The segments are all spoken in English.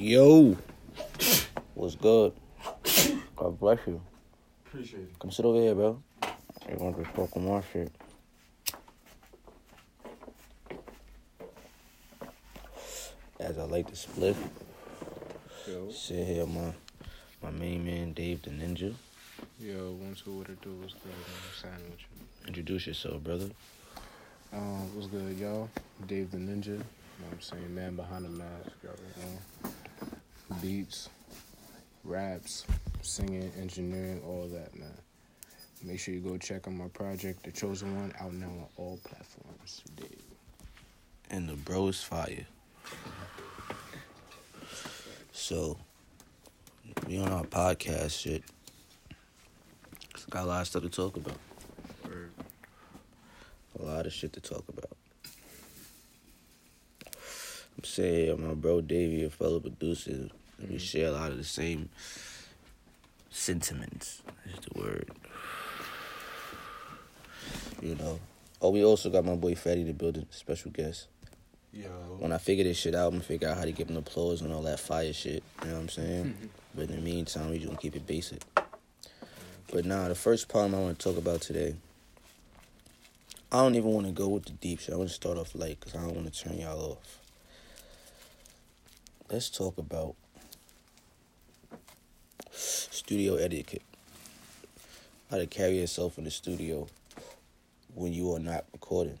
Yo, what's good? God bless you. Appreciate it. Come sit over here, bro. You want to talk more shit? As I like to split, Yo, sit here, my my main man Dave the Ninja. yo, one two, what it do? What's good? I'm signing with you. Introduce yourself, brother. Um, what's good, y'all? Dave the Ninja. You know what I'm saying? Man behind the mask. Y'all. Beats, raps, singing, engineering, all that, man. Make sure you go check out my project, The Chosen One, out now on all platforms. Dave. And the bro is fire. So, we on our podcast shit. Got a lot of stuff to talk about. A lot of shit to talk about. I'm saying my bro Davey, a fellow producer, we share a lot of the same sentiments. Is the word. You know. Oh, we also got my boy Fatty to build a special guest. Yo. When I figure this shit out, I'm gonna figure out how to give him applause and all that fire shit. You know what I'm saying? but in the meantime, we just gonna keep it basic. But now, the first problem I want to talk about today. I don't even want to go with the deep shit. I want to start off light because I don't want to turn y'all off. Let's talk about studio etiquette. How to carry yourself in the studio when you are not recording.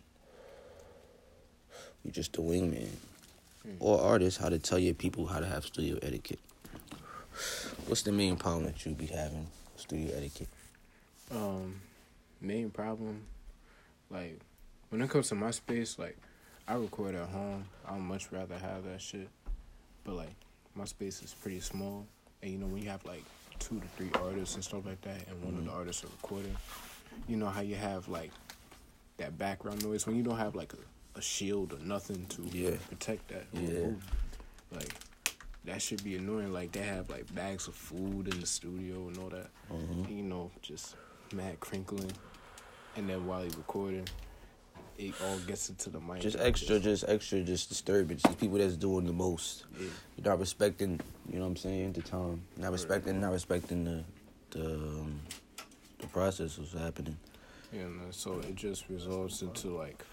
You're just a wingman. Or artist, how to tell your people how to have studio etiquette. What's the main problem that you be having studio etiquette? Um, main problem, like when it comes to my space, like I record at home. I would much rather have that shit. But like my space is pretty small, and you know when you have like two to three artists and stuff like that, and one of the artists are recording, you know how you have like that background noise when you don't have like a, a shield or nothing to Yeah. protect that. Yeah. Like that should be annoying. Like they have like bags of food in the studio and all that Mhm. you know, just mad crinkling, and then while he recording, it all gets into the mic. Just extra, just extra, just disturbance. These people that's doing the most. yeah, You're not respecting, you know what I'm saying, the time. Not respecting, not respecting the, the, um, the process was happening. yeah. man, so it just results into like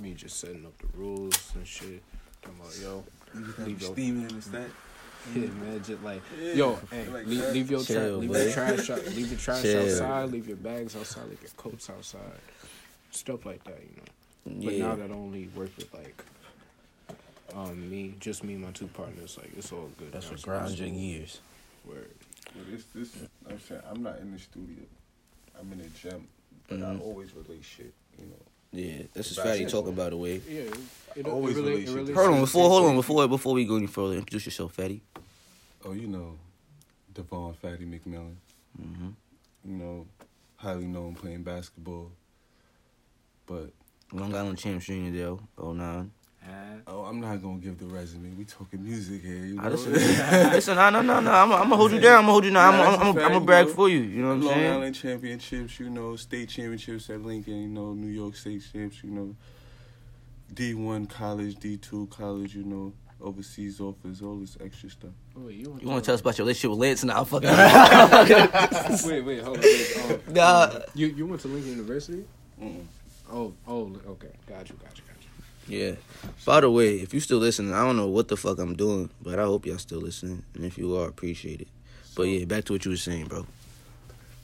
me just setting up the rules and shit. Talking about yo, Leave leave your- steaming in the stack. yeah, man, just like Yeah, yo, hey, like leave, leave your tra- Chill, leave your trash, out, leave your trash Chill. outside, leave your bags outside, leave your coats outside, stuff like that, you know. But Yeah. now that I only work with like um me, just me and my two partners, like it's all good. That's now, what so grinds your years. Word. But this, this, I'm saying, I'm not in the studio. I'm in the gym, but I Mhm. always relate shit. You know. Yeah, this is That's Fatty it. talking by the way. Yeah, it, it, Always it really, it really Hold on, before hold on, before before we go any further, introduce yourself, Fatty. Oh, you know, Devon Fatty McMillan. Mm-hmm. You know, highly known playing basketball. But Long Island Champs Junior Dale, 09. oh, I'm not gonna give the resume. We talking music here. You know. I listen, listen, no, no, no, no. I'm, I'm gonna hold you down. I'm gonna hold you down. I'm, Nah, I'm, I'm, a I'm, gonna brag for you. You know what I'm Long saying? Island championships, you know, state championships at Lincoln, you know, New York State champs, you know, D one college, D two college, you know, overseas offers, all this extra stuff. Oh, wait, you, You want to tell us about your relationship with Lance? Nah, I'm fucking. Wait, wait, hold on. Wait, Nah. you you went to Lincoln University? Mm-mm. Oh, oh, okay, got you, got you, got you. Yeah. By the way, if you still listening, I don't know what the fuck I'm doing, but I hope y'all still listening. And if you are, appreciate it. But yeah, back to what you were saying, bro.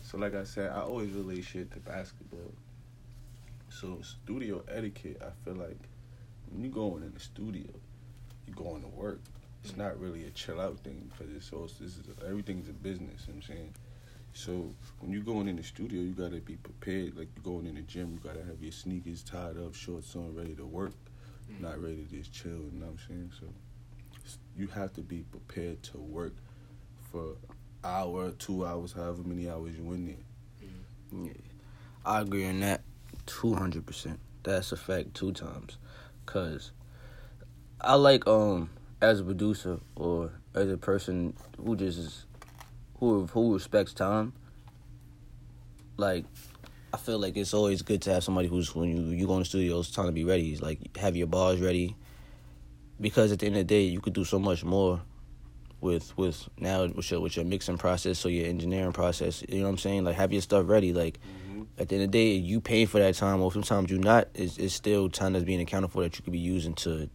So like I said, I always relate shit to basketball. So studio etiquette, I feel like when you going in the studio, you going to work. It's not really a chill out thing because it's also this is everything's a business. You know what I'm saying. So when you going in the studio, you gotta be prepared. Like you're going in the gym, you gotta have your sneakers tied up, shorts on, ready to work, not ready to just chill. You know what I'm saying? So you have to be prepared to work for hour, two hours, however many hours you in there. Yeah. I agree on that 200%. That's a fact two times. Cuz I like um as a producer or as a person who just is who who respects time. Like I feel like it's always good to have somebody who's when you you go in the studio, it's time to be ready. It's like have your bars ready. Because at the end of the day, you could do so much more with with now with your with your mixing process or your engineering process. You know what I'm saying? Like have your stuff ready. Like mm-hmm. at the end of the day, you pay for that time, or sometimes you not. It's, it's still time that's being accounted for that you could be using to,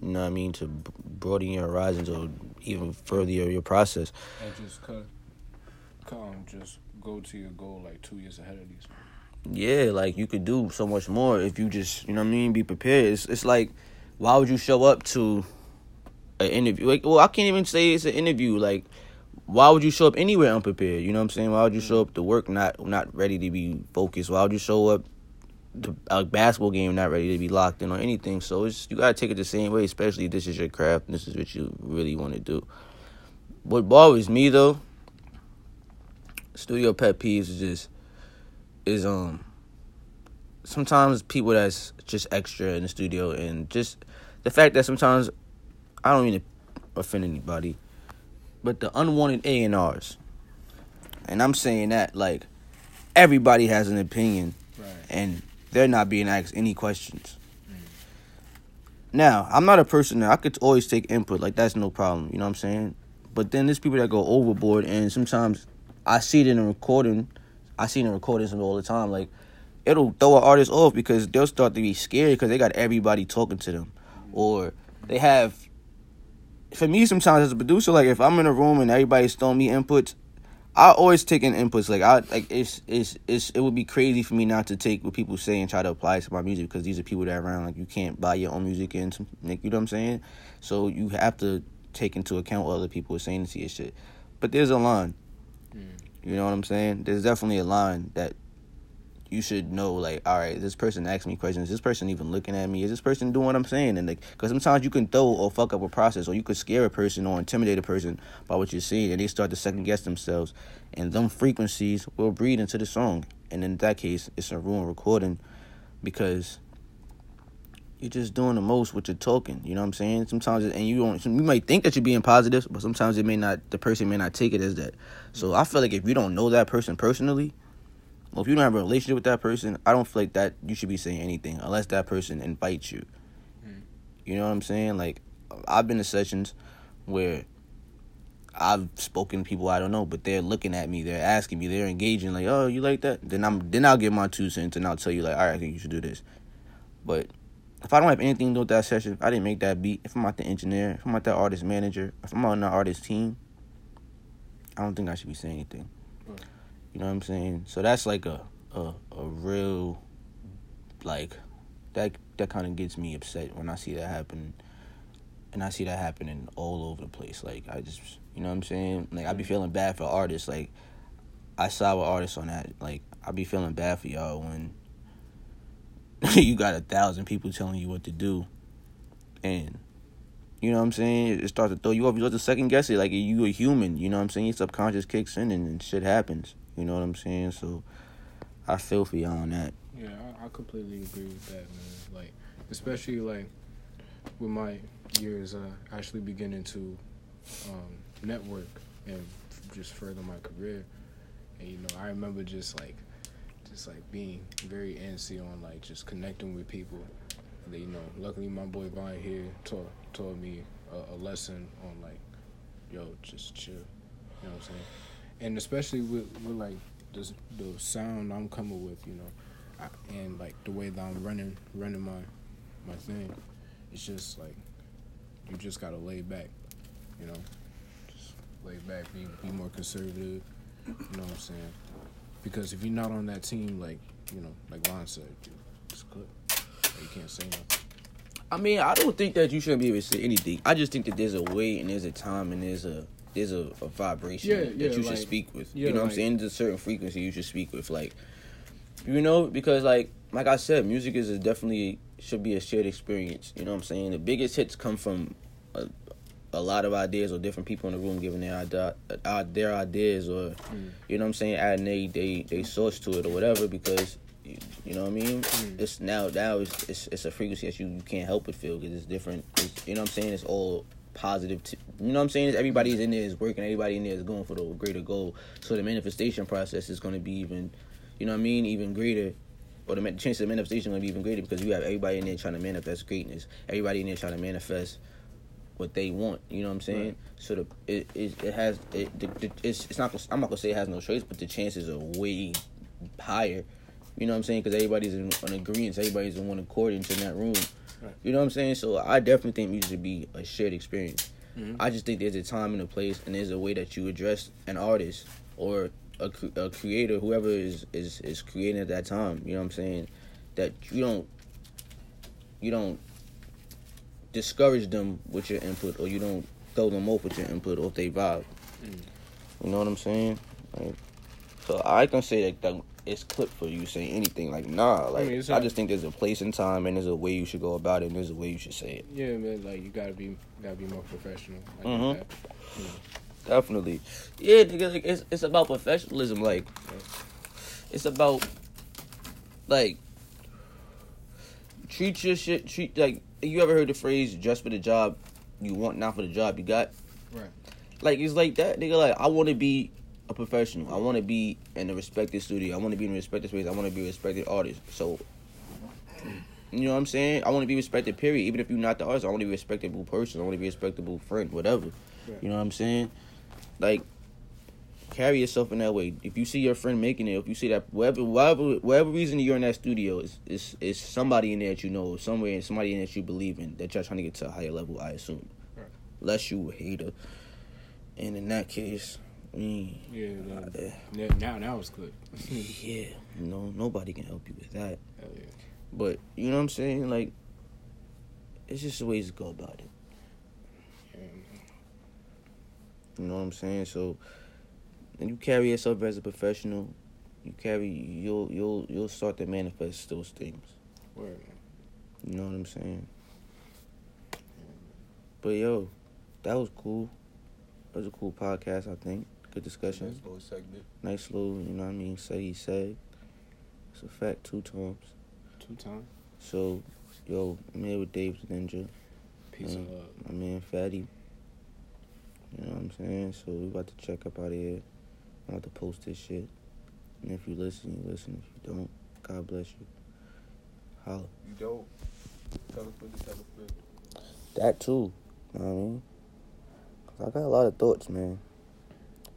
you know what I mean, to broaden your horizons or even further your, your process. Just cut, come, just go to your goal like two years ahead of these. Yeah, like you could do so much more if you just, you know what I mean, be prepared. It's it's like, why would you show up to an interview? Like, well, I can't even say it's an interview. Like, why would you show up anywhere unprepared? You know what I'm saying? Why would you show up to work not not ready to be focused? Why would you show up to a basketball game not ready to be locked in or anything? So it's you gotta take it the same way, especially if this is your craft this is what you really want to do. What bothers me though, studio pet peeves is just is um sometimes people that's just extra in the studio and just the fact that sometimes I don't mean to offend anybody, but the unwanted A and R's. And I'm saying that like everybody has an opinion Right. and they're not being asked any questions. Now, I'm not a person that I could always take input, like that's no problem, you know what I'm saying? But then there's people that go overboard and sometimes I see it in the recording, I see it in the recordings all the time, like it'll throw an artist off because they'll start to be scared because they got everybody talking to them. Or they have for me sometimes as a producer, like if I'm in a room and everybody's throwing me inputs, I always take in inputs. Like I like it's it's it's it would be crazy for me not to take what people say and try to apply it to my music because these are people that are around. Like you can't buy your own music and like you know what I'm saying. So you have to take into account what other people are saying to see your shit. But there's a line. Mm. You know what I'm saying? There's definitely a line that you should know. Like, all right, this person asked me questions. Is this person even looking at me? Is this person doing what I'm saying? And like, because sometimes you can throw or fuck up a process, or you could scare a person or intimidate a person by what you're saying, and they start to second guess themselves, and them frequencies will breed into the song. And in that case, it's a ruined recording because you're just doing the most with your talking. You know what I'm saying? Sometimes, and you don't. You might think that you're being positive, but sometimes it may not. The person may not take it as that. So I feel like if you don't know that person personally, well, if you don't have a relationship with that person, I don't feel like that you should be saying anything unless that person invites you. Hmm. You know what I'm saying? Like, I've been to sessions where I've spoken to people I don't know, but they're looking at me, they're asking me, they're engaging, like, oh, you like that? Then I'm then I'll give my two cents and I'll tell you like, all right, I think you should do this. But if I don't have anything to do with that session, if I didn't make that beat, if I'm not the engineer, if I'm not that artist manager, if I'm on the artist team, I don't think I should be saying anything. You know what I'm saying? So that's like a a, a real like that that kind of gets me upset when I see that happen. And I see that happening all over the place. Like I just, you know what I'm saying? Like I be feeling bad for artists. Like I side with artists on that. Like I be feeling bad for y'all when you got a thousand people telling you what to do, and you know what I'm saying. It starts to throw you off. You start to second guess it. Like you a human. You know what I'm saying. Your subconscious kicks in and, and shit happens. You know what I'm saying. So I feel for y'all on that. Yeah, I, I completely agree with that, man. Like, especially like with my years uh, actually beginning to um, network and just further my career. And you know, I remember just like, just like being very antsy on like just connecting with people. And, you know, luckily my boy Vine here taught taught me a, a lesson on like, yo, just chill. You know what I'm saying? And especially with, with like the the sound I'm coming with, you know, I, and like the way that I'm running running my my thing, it's just like you just gotta lay back, you know, just lay back, be be more conservative. You know what I'm saying? Because if you're not on that team, like you know, like Lon said, you just cook. You can't say nothing. I mean, I don't think that you shouldn't be able to say anything. I just think that there's a way and there's a time and there's a there's a, a vibration Yeah, that yeah, you should like- speak with. yeah, you know what I'm saying? There's a certain frequency you should speak with. Like, you know, because like like I said, music is a definitely should be a shared experience. You know what I'm saying? The biggest hits come from a, a lot of ideas or different people in the room giving their idea, uh, their ideas or Mm. you know what I'm saying, adding they they they source to it or whatever because you, you know what I mean. Mm. It's now now it's, it's it's a frequency that you, you can't help but feel because it's different. It's, you know what I'm saying? It's all positive. T- you know what I'm saying? It's everybody's in there is working. Everybody in there is going for the greater goal. So the manifestation process is going to be even, you know what I mean, even greater. Or the ma- chance of manifestation is going to be even greater because you have everybody in there trying to manifest greatness. Everybody in there trying to manifest what they want. You know what I'm saying? Right. So the it it, it has it the, the, it's it's not I'm not gonna say it has no choice, but the chances are way higher. You know what I'm saying? Because everybody's in an agreement, everybody's in one accord in that room. Right. You know what I'm saying? So I definitely think music should be a shared experience. Mhm. I just think there's a time and a place, and there's a way that you address an artist or a, a creator, whoever is, is is creating at that time. You know what I'm saying? That you don't you don't discourage them with your input, or you don't throw them off with your input, or if they vibe. Mm. You know what I'm saying? Like, so I can say that, that it's clipped for you saying anything. Like nah, like I, mean, not- just think there's a place and time, and there's a way you should go about it, and there's a way you should say it. Yeah, man. Like you gotta be gotta be more professional. I that. You know, Definitely. Yeah, nigga, like, it's it's about professionalism. Like, it's about like treat your shit. Treat like you ever heard the phrase "just for the job you want, not for the job you got." Right. Like it's like that, nigga. Like I want to be a professional. I want to be in a respected studio. I want to be in a respected space. I want to be a respected artist. So. You know what I'm saying? I want to be respected, period. Even if you're not the artist, I want to be a respectable person. I want to be a respectable friend, whatever. Right. You know what I'm saying? Like, carry yourself in that way. If you see your friend making it, if you see that whatever whatever whatever reason you're in that studio is is is somebody in there that you know, somewhere and somebody in there that you believe in that you're trying to get to a higher level. I assume, Right. less you a hater. And in that case, I mean, Yeah. uh, now now it's good. yeah, know, nobody can help you with that. Hell yeah. But you know what I'm saying? Like, it's just the ways to go about it. yeah. You know what I'm saying? So, when you carry yourself as a professional, you carry you'll you'll you'll start to manifest those things. Word. You know what I'm saying? But yo, that was cool. That was a cool podcast. I think good discussion. Nice little segment. Nice little, you know what I mean? Say he said. It's a fact two times. Two times. So, yo, I'm here with Dave the Ninja. Peace and love. My man Fatty. You know what I'm saying? So we about to check up out of here. I'm about to post this shit. And if you listen, you listen. If you don't, God bless you. Holla. You don't. Tell us what to tell us what. That too. You know what I mean? 'Cause I got a lot of thoughts, man.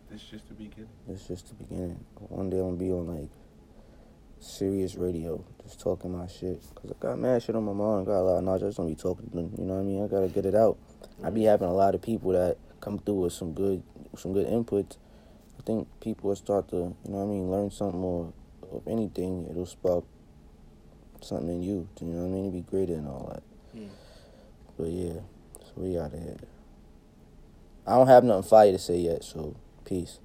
This is just the beginning. It's just the beginning. One day I'm gonna be on like Sirius radio, just talking my shit. Cause I got mad shit on my mind. I got a lot of knowledge. I just don't be talking to them. You know what I mean? I gotta get it out. I be having a lot of people that come through with some good, some good input. Think people will start to, you know what I mean, learn something more. Of anything, it'll spark something in you. You know what I mean? It'd be greater and all that. Mm. But yeah, so we out of here. I don't have nothing fire to say yet, so peace.